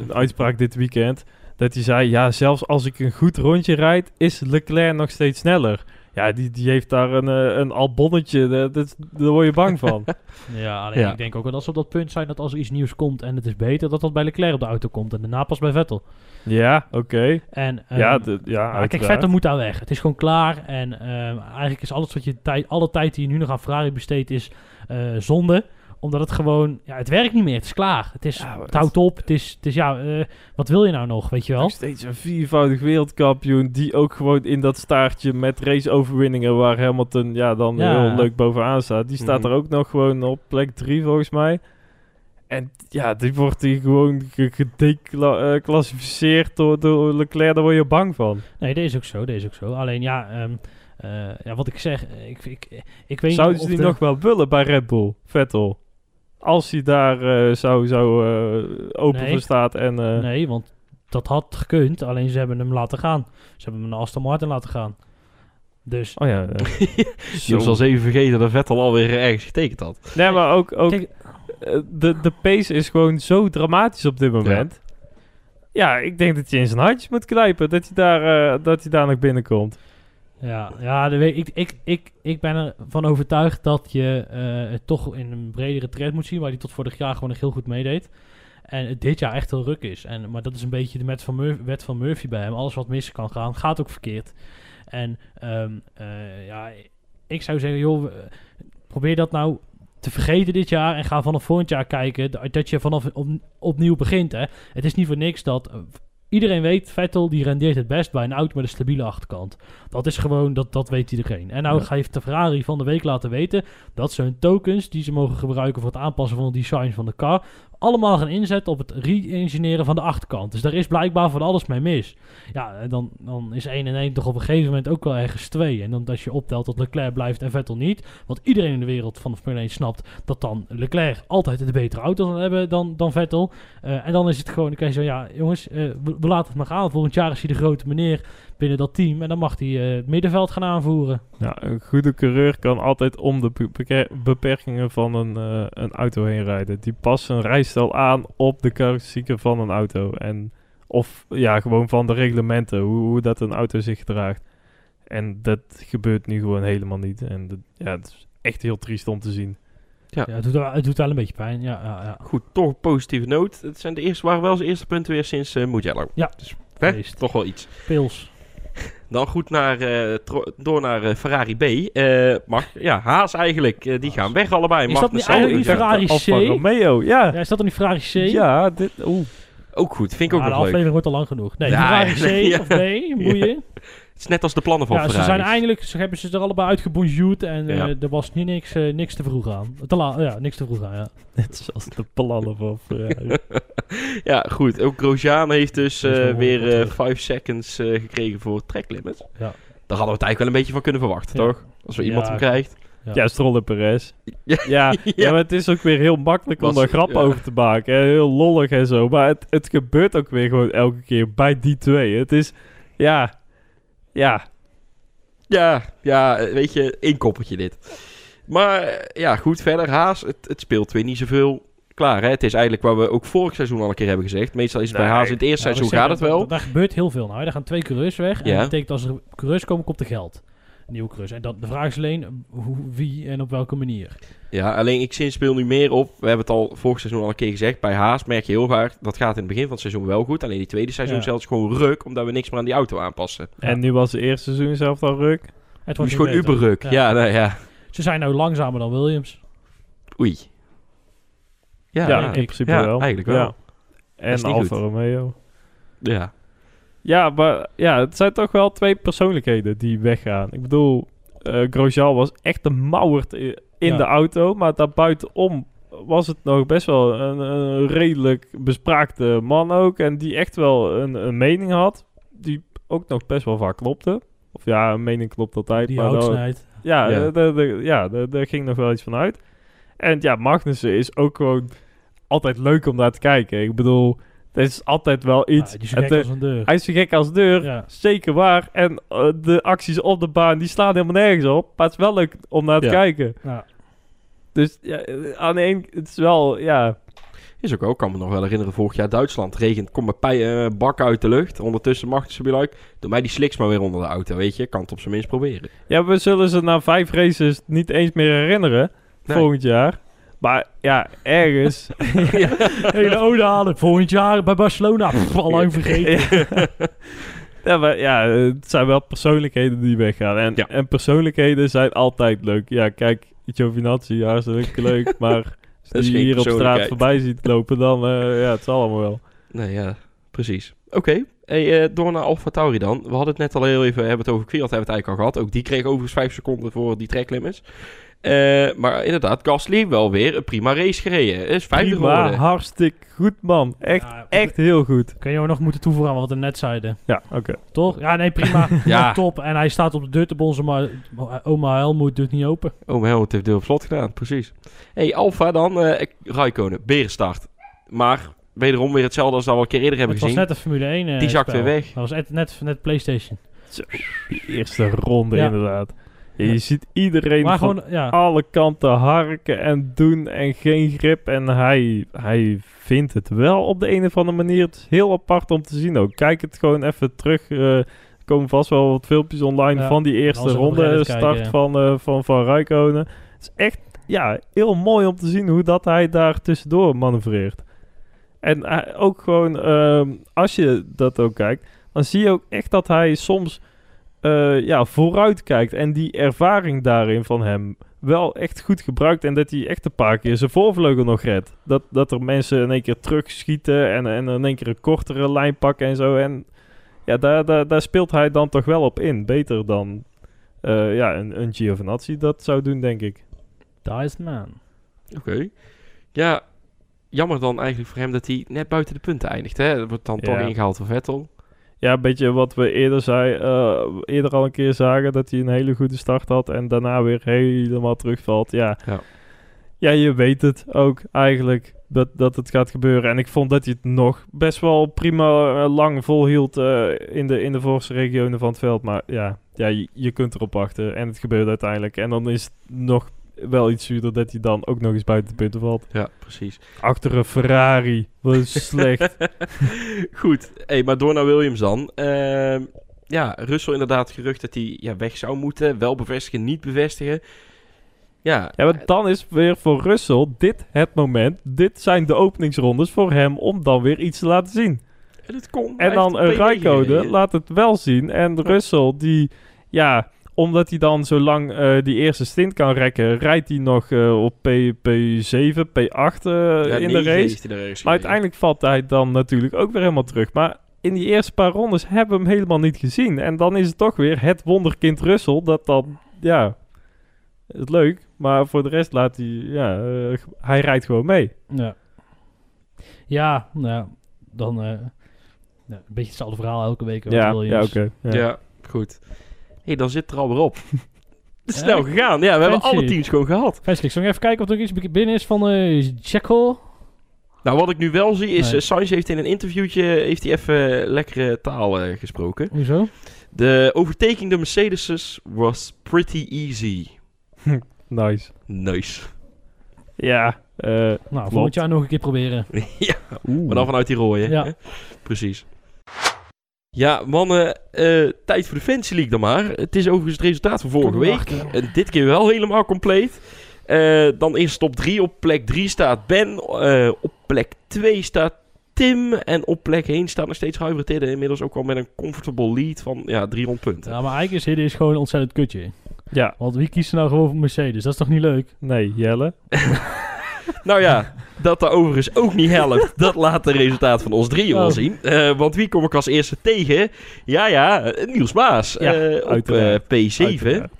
een uitspraak dit weekend. Dat hij zei, ja, zelfs als ik een goed rondje rijd, is Leclerc nog steeds sneller. Ja, die, die heeft daar een, eh, een albonnetje. Dat, dat, daar word je bang van. Ja, alleen Ja. ik denk ook wel dat ze op dat punt zijn dat als er iets nieuws komt en het is beter, dat dat bij Leclerc op de auto komt en daarna pas bij Vettel. ja, oké. En, ehm, Ja, de, ja kijk. Vettel moet daar weg. Het is gewoon klaar. En ehm, eigenlijk is alles wat je tijd, alle tijd die je nu nog aan Ferrari besteedt, is eh, zonde. Omdat het gewoon, ja, het werkt niet meer. Het is klaar. Het is, Ja, het houdt op. Het is, het is ja, eh, wat wil je nou nog, weet je wel? Nog steeds een viervoudig wereldkampioen die ook gewoon in dat staartje met raceoverwinningen waar Hamilton ja, dan Ja. heel leuk bovenaan staat. Die staat Mhm. er ook nog gewoon op plek 3 volgens mij. En ja, die wordt hier gewoon gedeclassificeerd door, door Leclerc. Daar word je bang van. Nee, deze is ook zo. Deze is ook zo. Alleen ja, ehm, eh, ja wat ik zeg, eh, ik, ik, ik weet Zouden niet ze die de- nog wel willen bij Red Bull, Vettel? Als hij daar eh, zou, zou eh, open Nee. voor staat en... eh, Nee, want dat had gekund. Alleen ze hebben hem laten gaan. Ze hebben hem naar Aston Martin laten gaan. Dus Oh ja. eh, Je was al eens even vergeten dat Vettel alweer ergens getekend had. Nee, maar ook, ook Kijk, de, de pace is gewoon zo dramatisch op dit moment. Ja, ik denk dat je in zijn handjes moet knijpen. Dat hij daar, eh, dat hij daar nog binnenkomt. Ja, ja de, ik, ik, ik, ik ben ervan overtuigd dat je eh, het toch in een bredere trend moet zien, waar hij tot vorig jaar gewoon heel goed meedeed. En dit jaar echt heel ruk is. En, maar dat is een beetje de wet van, Murphy bij hem. Alles wat mis kan gaan, gaat ook verkeerd. En ehm, eh, ja, ik zou zeggen, joh, probeer dat nou te vergeten dit jaar en ga vanaf volgend jaar kijken dat- dat je vanaf op, opnieuw begint. Hè. Het is niet voor niks dat eh, iedereen weet, Vettel die rendeert het best bij een auto met een stabiele achterkant. Dat is gewoon, dat, dat weet iedereen. En nou Ja. je de Ferrari van de week laten weten dat ze hun tokens die ze mogen gebruiken voor het aanpassen van het design van de car, allemaal gaan inzetten op het re-engineeren van de achterkant. Dus daar is blijkbaar van alles mee mis. Ja, en dan, dan is 1 en 1 toch op een gegeven moment ook wel ergens 2. En dan als je optelt dat Leclerc blijft en Vettel niet, want iedereen in de wereld van de Formule 1 snapt dat dan Leclerc altijd de betere auto zal hebben dan, dan Vettel. Eh, en dan is het gewoon, dan kan je zeggen, ja jongens, eh, we, we laten het maar gaan. Volgend jaar is hij de grote meneer binnen dat team en dan mag hij eh, het middenveld gaan aanvoeren. Ja, een goede coureur kan altijd om de beperkingen van een, eh, een auto heen rijden. Die past zijn rijstijl aan op de karakteristieken van een auto. En, of ja, gewoon van de reglementen, hoe, hoe dat een auto zich gedraagt. En dat gebeurt nu gewoon helemaal niet. En dat, ja, het is echt heel triest om te zien. Ja, het, doet, wel- het doet wel een beetje pijn. Ja, ja, ja. Goed, toch een positieve noot. Het zijn de eerste, waren wel zijn eerste punten weer sinds eh Mugello. Ja. Dus hè, toch wel iets. Pils. Dan goed naar, eh, tro- door naar eh, Ferrari B. Eh Mark, ja, Haas eigenlijk. die gaan weg allebei. Is dat niet eigenlijk niet. Ferrari C? Romeo, ja. Ja, is dat dan die Ferrari C? Ja, dit, oeh. Ook goed, vind ik ook Ja, de nog leuk. aflevering wordt al lang genoeg. Nee, Ja, Ferrari C ja. of B, moet je. Het is net als de plannen van Ja, ze zijn eindelijk, ze hebben ze er allebei uitgebonjourd en eh, er was niet niks, eh, niks te vroeg aan. Te la ja, niks te vroeg aan, ja. Net zoals de plannen van Ferrari. ja, goed. Ook Grosjean heeft dus eh, weer wat, eh. 5 seconds eh, gekregen voor track limits. Ja. Daar hadden we het eigenlijk wel een beetje van kunnen verwachten, Ja. toch? Als we iemand hem krijgt. Ja. Ja, Stroll en Perez. Ja. Ja, ja. maar het is ook weer heel makkelijk om daar grap ja. over te maken. hè. Heel lollig en zo. Maar het, het gebeurt ook weer gewoon elke keer bij die twee. Het is, ja, ja. Ja, ja, weet je, één koppeltje dit. Maar ja, goed, verder Haas, het, het speelt weer niet zoveel klaar. Hè? Het is eigenlijk wat we ook vorig seizoen al een keer hebben gezegd. Meestal is het bij. Haas in het eerste seizoen gaat het wel. Daar gebeurt heel veel nou. Daar gaan twee coureurs weg. En Ja. dat betekent als er coureurs komen, komt er geld. Nieuwe coureurs. En dan, de vraag is alleen hoe, wie en op welke manier. Ja, alleen ik speel nu meer op. We hebben het al vorig seizoen al een keer gezegd. Bij Haas merk je heel vaak, dat gaat in het begin van het seizoen wel goed. Alleen die tweede seizoen Ja. zelfs gewoon ruk, omdat we niks meer aan die auto aanpassen. Ja. En nu was het eerste seizoen zelf al ruk. Het niet gewoon beter. uberruk. Ja, Ja. nou ja. Ze zijn nou langzamer dan Williams. Oei. Ja, Ja, ja, in ik- principe ja, wel. eigenlijk wel. Ja. Dat En Alfa goed. Romeo. ja. Ja, maar ja, het zijn toch wel twee persoonlijkheden die weggaan. Ik bedoel, eh Grosjean was echt een mauwert in Ja. de auto. Maar daarbuitenom was het nog best wel een, een redelijk bespraakte man ook. En die echt wel een, een mening had. Die ook nog best wel vaak klopte. Of ja, een mening klopt altijd. Die maar dan- ja, Ja. ja. daar- daar- ja daar, daar ging nog wel iets van uit. En ja, Magnussen is ook gewoon altijd leuk om naar te kijken. Ik bedoel, het is altijd wel iets. Ja, die is zo het, gek eh, als een deur. hij is zo gek als deur, Ja. zeker waar. En eh, de acties op de baan, die slaan helemaal nergens op. Maar het is wel leuk om naar te Ja. kijken. Ja. Dus ja, eh, aan de ene, het is wel, ja... Is ook wel. Ik kan me nog wel herinneren, vorig jaar Duitsland. Regent, komt met pij, eh, bak uit de lucht. Ondertussen mag ze bij like, doe mij die sliks maar weer onder de auto, weet je. Kan het op zijn minst proberen. Ja, we zullen ze na vijf races niet eens meer herinneren. Nee. Volgend jaar. Maar ja, ergens. Hele ode halen. Volgend jaar bij Barcelona. Pff, al lang vergeten. ja, maar ja, het zijn wel persoonlijkheden die weggaan. En, Ja. en persoonlijkheden zijn altijd leuk. Ja, kijk, Giovinazzi, hartstikke leuk. Maar als je hier op straat voorbij ziet lopen, dan eh, ja, het zal allemaal wel. Nee, ja, precies. Oké, hey, eh, door naar Alfa Tauri dan. We hadden het net al heel even, hebben het over Kwiat, hebben het eigenlijk al gehad. Ook die kreeg overigens 5 seconden voor die track Eh, maar inderdaad, Gasly wel weer een prima race gereden. Is vijfde Prima, geworden. hartstikke goed man. Echt, Ja, echt heel goed. Kun je ook nog moeten toevoegen aan wat we net zeiden. Ja, oké. Toch? Ja, nee, prima. Ja. Top. En hij staat op de deur te bonzen, maar oma Helmoet doet niet open. Mijn helft heeft deel op slot gedaan, precies. hey, Alfa dan, eh Raikkonen, berenstart. Maar wederom weer hetzelfde als dat we al een keer eerder hebben Het was gezien. net een Formule 1 eh, Die zakt weer weg. Dat was net, net, net PlayStation. Eerste ronde Ja. inderdaad. Ja, je ziet iedereen Maar van gewoon, ja. alle kanten harken en doen en geen grip. En hij, hij vindt het wel op de een of andere manier. Het is heel apart om te zien ook. Kijk het gewoon even terug. eh, er komen vast wel wat filmpjes online Ja, van die eerste ronde start kijken, ja. van, eh van, van Rijkonen. Het is echt ja, heel mooi om te zien hoe dat hij daar tussendoor manoeuvreert. En hij- ook gewoon, ehm, als je dat ook kijkt, dan zie je ook echt dat hij soms eh, ja, vooruit kijkt. En die ervaring daarin van hem wel echt goed gebruikt. En dat hij echt een paar keer zijn voorvleugel nog redt. Dat, dat er mensen in één keer terugschieten en, en in één keer een kortere lijn pakken en zo. En ja, daar, daar, daar speelt hij dan toch wel op in. Beter dan eh, ja, een, een Giovinazzi dat zou doen, denk ik. Daar is de man. Oké. Ja, jammer dan eigenlijk voor hem dat hij net buiten de punten eindigt. Hè? Dat wordt dan Ja. toch ingehaald door Vettel. Ja, een beetje wat we eerder, zei, eh, eerder al een keer zagen. Dat hij een hele goede start had en daarna weer helemaal terugvalt. Ja, Ja. ja je weet het ook eigenlijk dat, dat het gaat gebeuren. En ik vond dat hij het nog best wel prima eh, lang volhield eh, in, de, in de voorste regionen van het veld. Maar ja, ja je, je kunt erop wachten en het gebeurt uiteindelijk. En dan is het nog wel iets zuurder dat hij dan ook nog eens buiten de punten valt. Ja, precies. Achter een Ferrari. Wat slecht. Goed, hey, maar door naar Williams dan. Ehm, ja, Russell inderdaad gerucht dat hij ja, weg zou moeten. Wel bevestigen, niet bevestigen. Ja, Ja, maar dan is weer voor Russell dit het moment. Dit zijn de openingsrondes voor hem om dan weer iets te laten zien. en het kon. En dan een Rijkonen laat het wel zien. En Russell die, ja, omdat hij dan zo lang eh, die eerste stint kan rekken, rijdt hij nog eh, op P, P7, P8 eh, in de race. Maar uiteindelijk valt hij dan natuurlijk ook weer helemaal terug. Maar in die eerste paar rondes hebben we hem helemaal niet gezien. En dan is het toch weer het wonderkind Russell dat dan, ja, het leuk. Maar voor de rest laat hij, ja, hij rijdt gewoon mee. Ja. Ja, nou ja, dan eh, een beetje hetzelfde verhaal elke week. Ja, ja oké. ja. Ja. goed. Hey, dan zit er al weer op. Het is Ja, snel gegaan. Ja, we hebben alle teams gewoon gehad. Vestelijk, zal ik even kijken of er iets binnen is van eh Jekyll? Nou, wat ik nu wel zie is, Nee. eh, Sainz heeft in een interviewtje heeft hij even lekkere taal eh, gesproken. Hoezo? De overtaking de Mercedes was pretty easy. Nice. Nice. Ja, eh, Nou, volgend jaar nog een keer proberen. ja, oeh. maar dan vanuit die rode. Ja. Precies. Ja, mannen, eh, tijd voor de Fantasy League dan maar. Het is overigens het resultaat van vorige week. dit keer wel helemaal compleet. Eh, dan eerst top 3. Op plek 3 staat Ben. Eh, op plek 2 staat Tim. En op plek 1 staat nog steeds Hybrid Hidden. Inmiddels ook al met een comfortable lead van ja, 300 punten. Ja, maar eigenlijk is Hidden is gewoon een ontzettend kutje. Ja, Want wie kiest er nou gewoon voor Mercedes? Dat is toch niet leuk? nee, Jelle. Nou ja, dat dat overigens ook niet helpt, dat laat de resultaat van ons drieën wel Oh. zien. Eh, want wie kom ik als eerste tegen? Ja, ja, Niels Maas Ja, eh, op eh, P7. Uiteraard.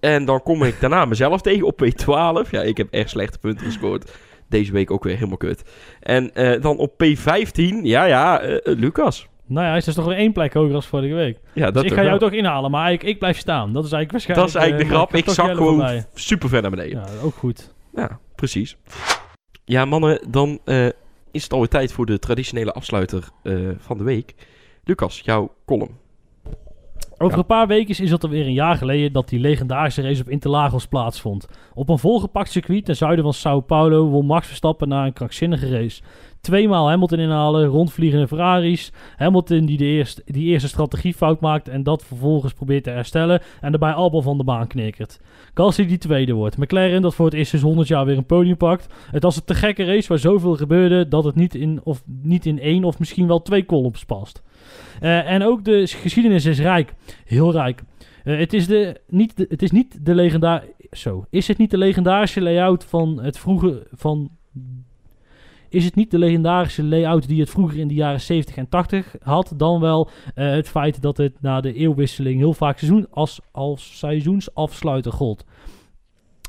En dan kom ik daarna mezelf tegen op P12. Ja, ik heb echt slechte punten gescoord. Deze week ook weer helemaal kut. En dan op P15, ja, ja, Lucas. Nou ja, hij is dus toch weer één plek hoger als vorige week. Ja, Dus dat ik toch ga jou toch inhalen, maar ik, ik blijf staan. Dat is eigenlijk Dat waarschijnlijk... is eigenlijk de grap. Ik ga zak gewoon super ver naar beneden. Ja, ook goed. Ja, precies. Ja, mannen, dan eh, is het alweer tijd voor de traditionele afsluiter eh, van de week. Lucas, jouw column. Over Ja. een paar weken is het alweer een jaar geleden dat die legendarische race op Interlagos plaatsvond. Op een volgepakt circuit ten zuiden van Sao Paulo won Max Verstappen na een krankzinnige race. Tweemaal Hamilton inhalen, rondvliegende Ferraris. Hamilton die de eerste, die eerste strategiefout maakt en dat vervolgens probeert te herstellen en daarbij Albon van de baan knikkert. Gasly die tweede wordt. McLaren dat voor het eerst sinds 100 jaar weer een podium pakt. Het was een te gekke race waar zoveel gebeurde dat het niet in, of, niet in één of misschien wel twee columns past. Eh, en ook de geschiedenis is rijk. Heel rijk. Eh, het, is de, niet de, het is niet de legendaar... Zo. Is het niet de legendarische layout van het vroege... Van, is het niet de legendarische layout die het vroeger in de jaren 70 en 80 had, dan wel eh, het feit dat het na de eeuwwisseling heel vaak seizoen als, als seizoensafsluiter gold.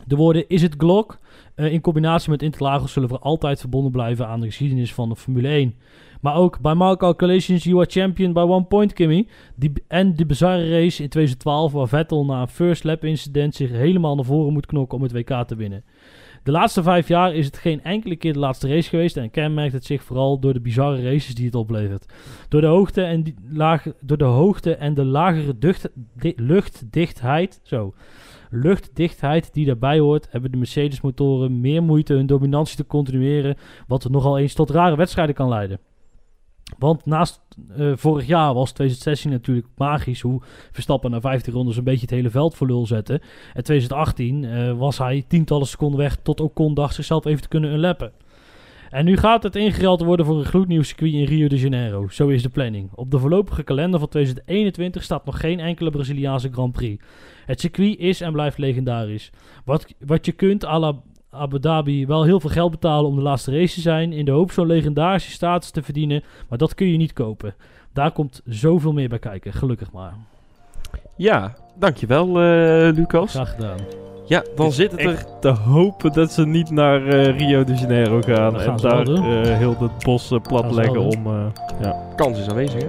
De woorden is het Glock in combinatie met Interlagos zullen voor altijd verbonden blijven aan de geschiedenis van de Formule 1. Maar ook bij my calculations you are champion by one point, Kimmy. Die, en de bizarre race in 2012 waar Vettel na een first lap incident zich helemaal naar voren moet knokken om het WK te winnen. De laatste vijf jaar is het geen enkele keer de laatste race geweest en kenmerkt het zich vooral door de bizarre races die het oplevert. Door de hoogte en, die, lage, door de, hoogte en de lagere luchtdichtheid, zo, luchtdichtheid die daarbij hoort, hebben de Mercedes-motoren meer moeite hun dominantie te continueren, wat nogal eens tot rare wedstrijden kan leiden. Want naast eh, vorig jaar was 2016 natuurlijk magisch hoe Verstappen na 15 rondes een beetje het hele veld voor lul zette. En 2018 eh, was hij tientallen seconden weg tot Ocon dacht zichzelf even te kunnen unlappen. En nu gaat het ingeruild worden voor een gloednieuw circuit in Rio de Janeiro. Zo is de planning. Op de voorlopige kalender van 2021 staat nog geen enkele Braziliaanse Grand Prix. Het circuit is en blijft legendarisch. Wat, wat je kunt à la Abu Dhabi wel heel veel geld betalen om de laatste race te zijn. In de hoop zo'n legendarische status te verdienen. Maar dat kun je niet kopen. Daar komt zoveel meer bij kijken. Gelukkig maar. Ja, dankjewel eh Lucas. Graag gedaan. Ja, dan zit het er... Te hopen dat ze niet naar eh, Rio de Janeiro gaan. En gaan ze daar eh, heel het bos plat leggen om uh, Kans is aanwezig, hè?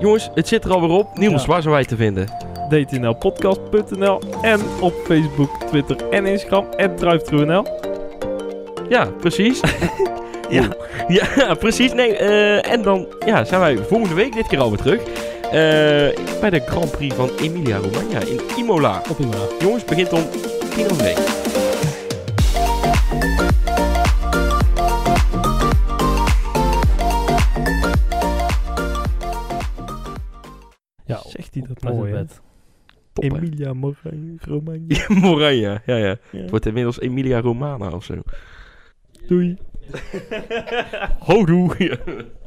Jongens, het zit er alweer op. Niels, Ja. waar zijn wij te vinden? dtnlpodcast.nl en op Facebook, Twitter en Instagram en DriveThruNL. Ja, precies. Ja. Ja, precies. Nee, eh, en dan ja, zijn wij volgende week dit keer alweer terug. eh, bij de Grand Prix van Emilia Romagna in Imola. Op in Jongens, begint om tien over negen. Ja, Zegt hij dat op mooi, Emilia Moranje, Romagna. Moranja, ja, ja. Ja. Het wordt inmiddels Emilia Romana of zo. Doei. Houdoe.